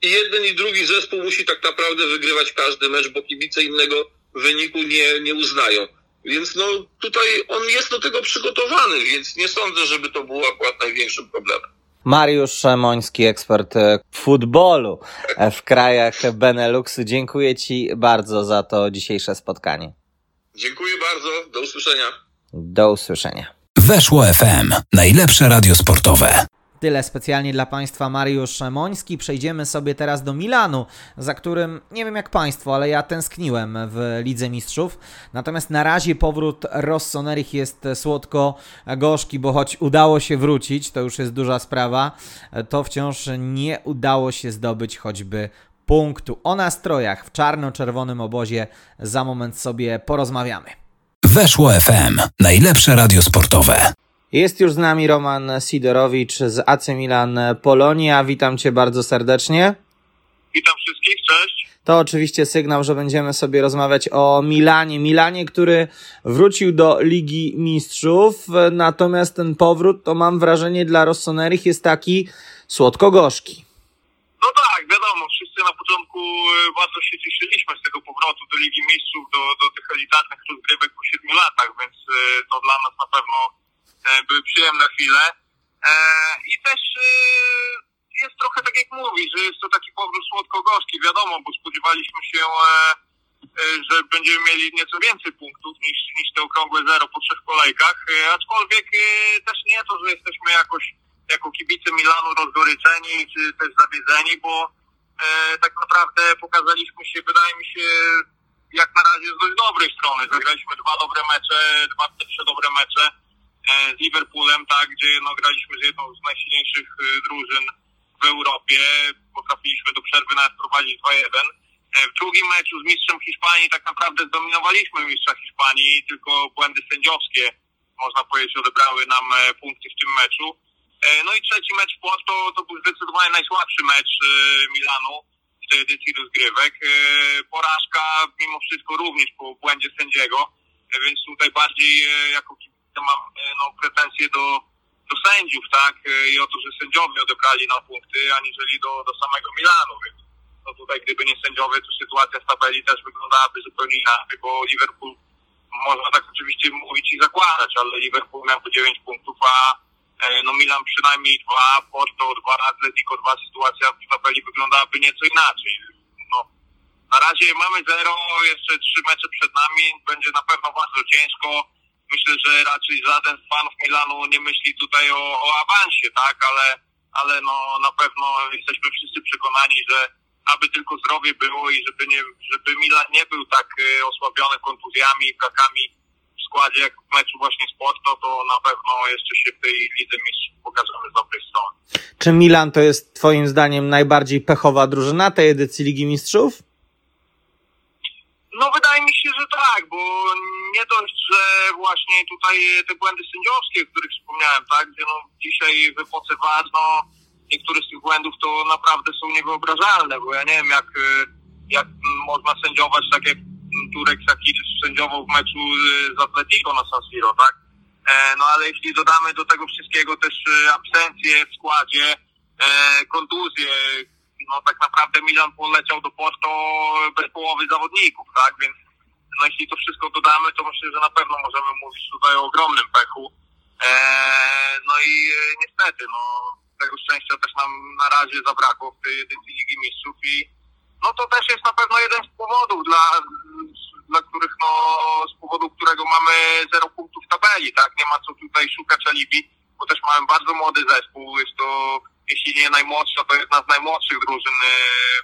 Speaker 4: I jeden i drugi zespół musi tak naprawdę wygrywać każdy mecz, bo kibice innego wyniku nie, nie uznają. Więc no tutaj on jest do tego przygotowany, więc nie sądzę, żeby to było akurat największym problemem.
Speaker 2: Mariusz Szemoński, ekspert e, futbolu e, w krajach Beneluxu. Dziękuję Ci bardzo za to dzisiejsze spotkanie.
Speaker 4: Dziękuję bardzo, do usłyszenia.
Speaker 2: Do usłyszenia.
Speaker 1: Weszło FM. Najlepsze radio sportowe.
Speaker 2: Tyle specjalnie dla Państwa Mariusz Szemoński. Przejdziemy sobie teraz do Milanu, za którym nie wiem jak Państwo, ale ja tęskniłem w Lidze Mistrzów. Natomiast na razie powrót Rossoneri jest słodko-gorzki, bo choć udało się wrócić, to już jest duża sprawa, to wciąż nie udało się zdobyć choćby punktu. O nastrojach w czarno-czerwonym obozie za moment sobie porozmawiamy.
Speaker 1: Weszło FM. Najlepsze radio sportowe.
Speaker 2: Jest już z nami Roman Sidorowicz z AC Milan Polonia. Witam Cię bardzo serdecznie.
Speaker 5: Witam wszystkich, cześć.
Speaker 2: To oczywiście sygnał, że będziemy sobie rozmawiać o Milanie. Milanie, który wrócił do Ligi Mistrzów, natomiast ten powrót, to mam wrażenie, dla Rossonerich jest taki słodko-gorzki.
Speaker 5: No tak, początku e, bardzo się cieszyliśmy z tego powrotu do Ligi Mistrzów, do, do tych elitarnych rozgrywek po siedmiu latach, więc e, to dla nas na pewno e, były przyjemne chwile. I też jest trochę tak jak mówi, że jest to taki powrót słodko-gorzki, wiadomo, bo spodziewaliśmy się, że będziemy mieli nieco więcej punktów niż, niż te okrągłe zero po trzech kolejkach, aczkolwiek też nie to, że jesteśmy jakoś jako kibice Milanu rozgoryczeni czy też zawiedzeni, bo tak naprawdę pokazaliśmy się, wydaje mi się, jak na razie z dość dobrej strony. Zagraliśmy dwa dobre mecze, dwa pierwsze dobre mecze e, z Liverpoolem, tak, gdzie no, graliśmy z jedną z najsilniejszych e, drużyn w Europie. Potrafiliśmy do przerwy nawet prowadzić 2-1. E, w drugim meczu z mistrzem Hiszpanii tak naprawdę zdominowaliśmy mistrza Hiszpanii, tylko błędy sędziowskie, można powiedzieć, odebrały nam e, punkty w tym meczu. E, No i trzeci mecz w Porto to był zdecydowanie najsłabszy mecz e, Milanu w tej edycji rozgrywek. E, Porażka mimo wszystko również po błędzie sędziego, więc tutaj bardziej jako kibice mam no, pretensje do, do sędziów, tak? I o to, że sędziowie odebrali nam punkty, aniżeli do, do samego Milanu, więc no tutaj gdyby nie sędziowie, to sytuacja w tabeli też wyglądałaby zupełnie inaczej, bo Liverpool można tak oczywiście mówić i zakładać, ale Liverpool miał po 9 punktów, a no Milan przynajmniej dwa, Porto dwa, Atletico dwa, sytuacja w tabeli wyglądałaby nieco inaczej. No, na razie mamy zero, jeszcze trzy mecze przed nami, będzie na pewno bardzo ciężko. Myślę, że raczej żaden z fanów Milanu nie myśli tutaj o, o awansie, tak, ale ale no na pewno jesteśmy wszyscy przekonani, że aby tylko zdrowie było i żeby nie, żeby Milan nie był tak e, osłabiony kontuzjami, brakami w składzie jak w meczu właśnie z Porto, to na pewno jeszcze się w tej Lidze Mistrzów pokażemy z dobrej strony.
Speaker 2: Czy Milan to jest twoim zdaniem najbardziej pechowa drużyna tej edycji Ligi Mistrzów?
Speaker 5: No wydaje mi się, że tak, bo nie dość, że właśnie tutaj te błędy sędziowskie, o których wspomniałem, tak, gdzie no dzisiaj w epoce VAR, no niektóre z tych błędów to naprawdę są niewyobrażalne, bo ja nie wiem jak, jak można sędziować tak jak Turek Sakir sędziował w meczu y, z Atletico na San Siro, tak? E, no ale jeśli dodamy do tego wszystkiego też y, absencje w składzie, e, kontuzje, no tak naprawdę Milan poleciał do Porto bez połowy zawodników, tak? Więc no jeśli to wszystko dodamy, to myślę, że na pewno możemy mówić tutaj o ogromnym pechu. E, no i niestety, no tego szczęścia też nam na razie zabrakło w tej Ligi Mistrzów i no to też jest na pewno jeden z powodów, dla, dla których no, z powodu którego mamy zero punktów tabeli, tak? Nie ma co tutaj szukać alibi, bo też mamy bardzo młody zespół, jest to jeśli nie najmłodsza, to jedna z najmłodszych drużyn e,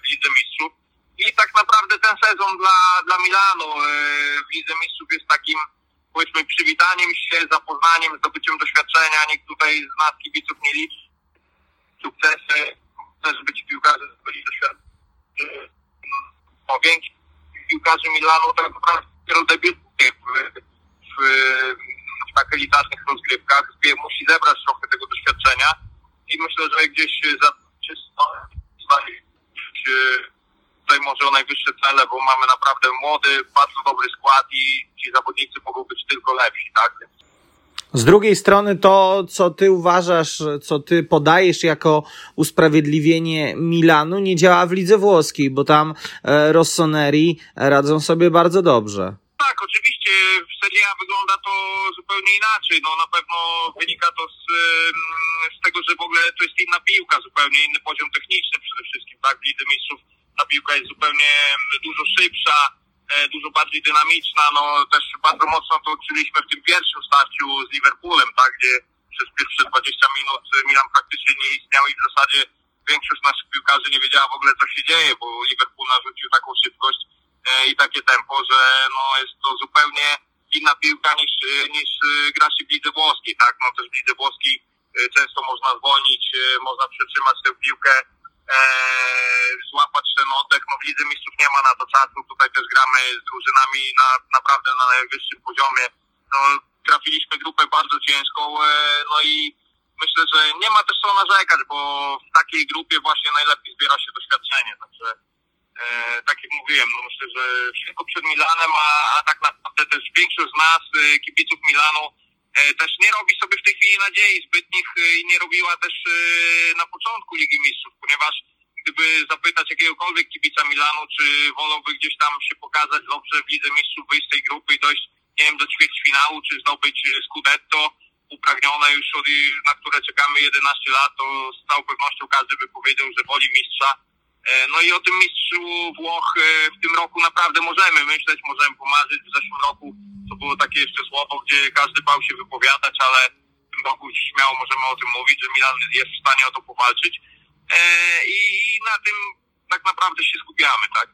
Speaker 5: w Lidze Mistrzów. I tak naprawdę ten sezon dla, dla Milanu e, w Lidze Mistrzów jest takim powiedzmy przywitaniem się, zapoznaniem, zdobyciem doświadczenia. Nikt tutaj z nas kibiców nie liczy sukcesy, też być piłkarzem byli doświadczeni. O większość piłkarzy Milanu tak naprawdę debiutuje w, w, w tak elitarnych rozgrywkach, musi zebrać trochę tego doświadczenia i myślę, że gdzieś za czysto tutaj może o najwyższe cele, bo mamy naprawdę młody, bardzo dobry skład i ci zawodnicy mogą być tylko lepsi, tak?
Speaker 2: Z drugiej strony to, co ty uważasz, co ty podajesz jako usprawiedliwienie Milanu, nie działa w lidze włoskiej, bo tam e, Rossoneri radzą sobie bardzo dobrze.
Speaker 5: Tak, oczywiście w Serie A wygląda to zupełnie inaczej. No na pewno wynika to z, z tego, że w ogóle to jest inna piłka, zupełnie inny poziom techniczny przede wszystkim, tak? W Lidze Mistrzów ta piłka jest zupełnie dużo szybsza, dużo bardziej dynamiczna, no też bardzo mocno to odczuliśmy w tym pierwszym starciu z Liverpoolem, tak, gdzie przez pierwsze 20 minut Milan praktycznie nie istniał i w zasadzie większość naszych piłkarzy nie wiedziała w ogóle co się dzieje, bo Liverpool narzucił taką szybkość e, i takie tempo, że no jest to zupełnie inna piłka niż, niż gra się w lidze włoskiej, tak, no też w lidze włoskiej e, często można zwolnić, można przetrzymać tę piłkę e, złapać ten oddech. No w Lidze Mistrzów nie ma na to czasu. Tutaj też gramy z drużynami na, naprawdę na najwyższym poziomie. No, trafiliśmy grupę bardzo ciężką, e, no i myślę, że nie ma też co narzekać, bo w takiej grupie właśnie najlepiej zbiera się doświadczenie. Także e, tak jak mówiłem, no myślę, że wszystko przed Milanem, a, a tak naprawdę też większość z nas, e, kibiców Milanu, E, też nie robi sobie w tej chwili nadziei zbytnich e, i nie robiła też e, na początku Ligi Mistrzów, ponieważ gdyby zapytać jakiegokolwiek kibica Milanu, czy wolałby gdzieś tam się pokazać dobrze w Lidze Mistrzów, wyjść z tej grupy i dojść, nie wiem, do ćwierćfinału, czy zdobyć Scudetto upragnione już, od, na które czekamy 11 lat, to z całą pewnością każdy by powiedział, że woli mistrza. No i o tym mistrzu Włoch w tym roku naprawdę możemy myśleć, możemy pomarzyć. W zeszłym roku to było takie jeszcze słowo, gdzie każdy bał się wypowiadać, ale w tym roku śmiało możemy o tym mówić, że Milan jest w stanie o to powalczyć. E, I na tym tak naprawdę się skupiamy, tak?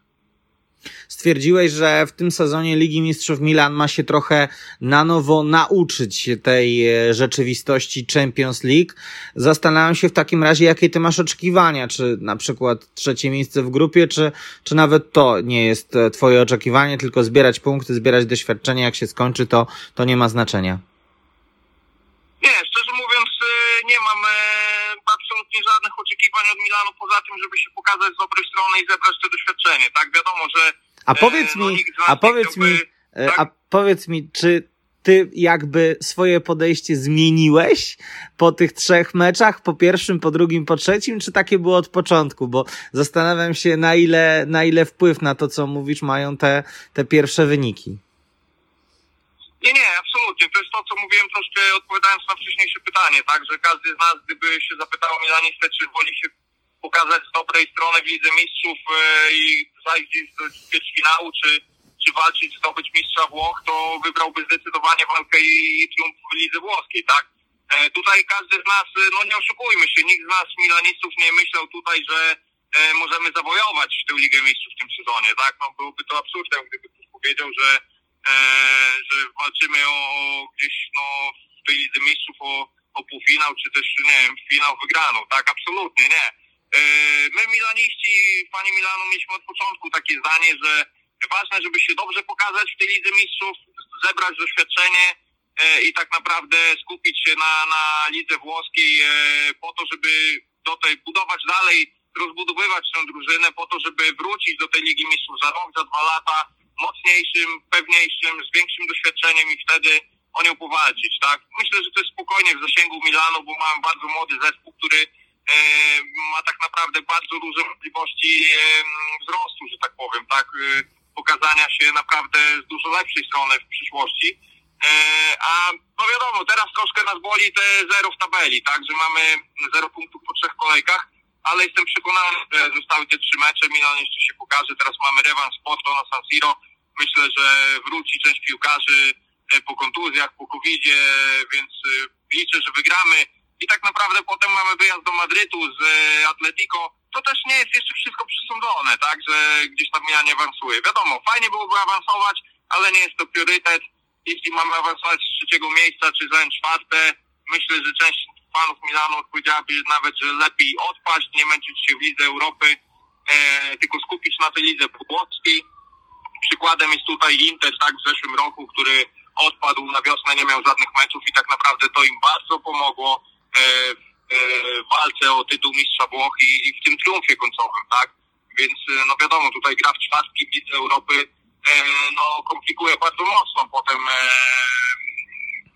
Speaker 2: Stwierdziłeś, że w tym sezonie Ligi Mistrzów Milan ma się trochę na nowo nauczyć tej e, rzeczywistości Champions League. Zastanawiam się w takim razie, jakie ty masz oczekiwania, czy na przykład trzecie miejsce w grupie, czy, czy nawet to nie jest e, twoje oczekiwanie, tylko zbierać punkty, zbierać doświadczenie, jak się skończy, to, to nie ma znaczenia.
Speaker 5: Nie, szczerze mówiąc, e, nie mam absolutnie żadnych oczekiwań od Milanu poza tym, żeby się pokazać z dobrej strony i zebrać to doświadczenie. Tak, wiadomo, że.
Speaker 2: A powiedz no, mi, a powiedz mi, e, tak? a powiedz mi, czy ty jakby swoje podejście zmieniłeś po tych trzech meczach, po pierwszym, po drugim, po trzecim, czy takie było od początku? Bo zastanawiam się, na ile, na ile wpływ na to, co mówisz, mają te, te pierwsze wyniki.
Speaker 5: Nie, nie, absolutnie. To jest to, co mówiłem troszkę odpowiadając na wcześniejsze pytanie, tak, że każdy z nas, gdyby się zapytał Milanistę, czy woli się pokazać z dobrej strony w Lidze Mistrzów e, i zajść do ćwierćfinału, czy, czy walczyć, zdobyć mistrza Włoch, to wybrałby zdecydowanie walkę i triumf w Lidze Włoskiej, tak? E, tutaj każdy z nas, e, no nie oszukujmy się, nikt z nas milanistów nie myślał tutaj, że możemy zawojować tę Ligę Mistrzów w tym sezonie, tak? No byłoby to absurdem, gdyby ktoś powiedział, że, że walczymy o gdzieś no, w tej Lidze Mistrzów o, o półfinał, czy też, nie wiem, finał wygraną, tak? Absolutnie, nie. E, my Milaniści, fani Milanu, mieliśmy od początku takie zdanie, że ważne, żeby się dobrze pokazać w tej Lidze Mistrzów, zebrać doświadczenie, E, i tak naprawdę skupić się na, na lidze włoskiej e, po to, żeby do tej budować dalej, rozbudowywać tę drużynę po to, żeby wrócić do tej Ligi Mistrzów za rok, za dwa lata mocniejszym, pewniejszym, z większym doświadczeniem i wtedy o nią powalczyć, tak? Myślę, że to jest spokojnie w zasięgu Milanu, bo mamy bardzo młody zespół, który e, ma tak naprawdę bardzo duże możliwości e, wzrostu, że tak powiem, tak? E, pokazania się naprawdę z dużo lepszej strony w przyszłości. E, a no wiadomo, teraz troszkę nas boli te zero w tabeli, tak, że mamy zero punktów po trzech kolejkach, ale jestem przekonany, że zostały te trzy mecze, Milan jeszcze się pokaże, teraz mamy rewans Porto na San Siro, myślę, że wróci część piłkarzy e, po kontuzjach, po covid więc e, liczę, że wygramy i tak naprawdę potem mamy wyjazd do Madrytu z Atletico, to też nie jest jeszcze wszystko przesądzone, tak, że gdzieś tam Milan nie awansuje. Wiadomo, fajnie byłoby awansować, ale nie jest to priorytet, jeśli mamy awansować z trzeciego miejsca, czy zająć czwarte, myślę, że część fanów Milanu odpowiedziałaby nawet, że lepiej odpaść, nie męczyć się w Lidze Europy, e, tylko skupić na tej lidze włoskiej. Przykładem jest tutaj Inter, tak, w zeszłym roku, który odpadł na wiosnę, nie miał żadnych meczów i tak naprawdę to im bardzo pomogło e, w e, walce o tytuł mistrza Włoch i, w tym triumfie końcowym, tak? Więc e, no wiadomo, tutaj gra w czwartki w Lidze Europy no, komplikuje bardzo mocno potem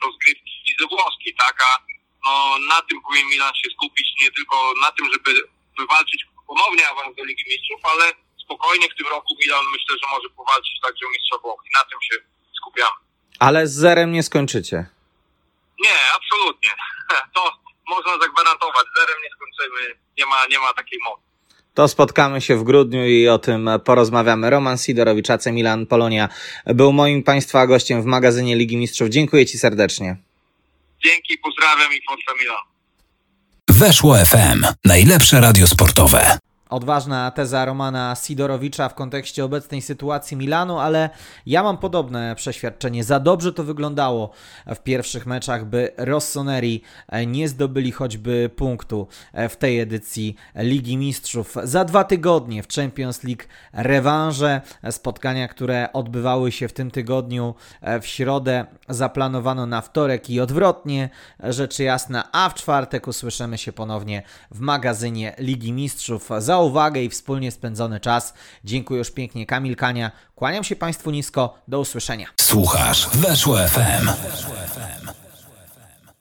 Speaker 5: rozgrywki lidze włoskiej, tak? A no, na tym powinien Milan się skupić, nie tylko na tym, żeby wywalczyć ponownie awans do Ligi Mistrzów, ale spokojnie w tym roku Milan myślę, że może powalczyć także o Mistrza Włoch i na tym się skupiamy.
Speaker 2: Ale z zerem nie skończycie.
Speaker 5: Nie, absolutnie. To można zagwarantować. Zerem nie skończymy. Nie ma, nie ma takiej mocy
Speaker 2: to spotkamy się w grudniu i o tym porozmawiamy. Roman Sidorowicz, AC Milan Polonia był moim Państwa gościem w magazynie Ligi Mistrzów. Dziękuję Ci serdecznie.
Speaker 5: Dzięki, pozdrawiam i Forza Milan.
Speaker 1: Weszło FM. Najlepsze radio sportowe.
Speaker 2: Odważna teza Romana Sidorowicza w kontekście obecnej sytuacji Milanu, ale ja mam podobne przeświadczenie. Za dobrze to wyglądało w pierwszych meczach, by Rossoneri nie zdobyli choćby punktu w tej edycji Ligi Mistrzów. Za dwa tygodnie w Champions League rewanże, spotkania, które odbywały się w tym tygodniu w środę zaplanowano na wtorek i odwrotnie, rzecz jasna, a w czwartek usłyszymy się ponownie w magazynie Ligi Mistrzów. Za uwagę i wspólnie spędzony czas. Dziękuję już pięknie Kamil Kania. Kłaniam się Państwu nisko. Do usłyszenia.
Speaker 1: Słuchasz Weszło FM. Weszło FM.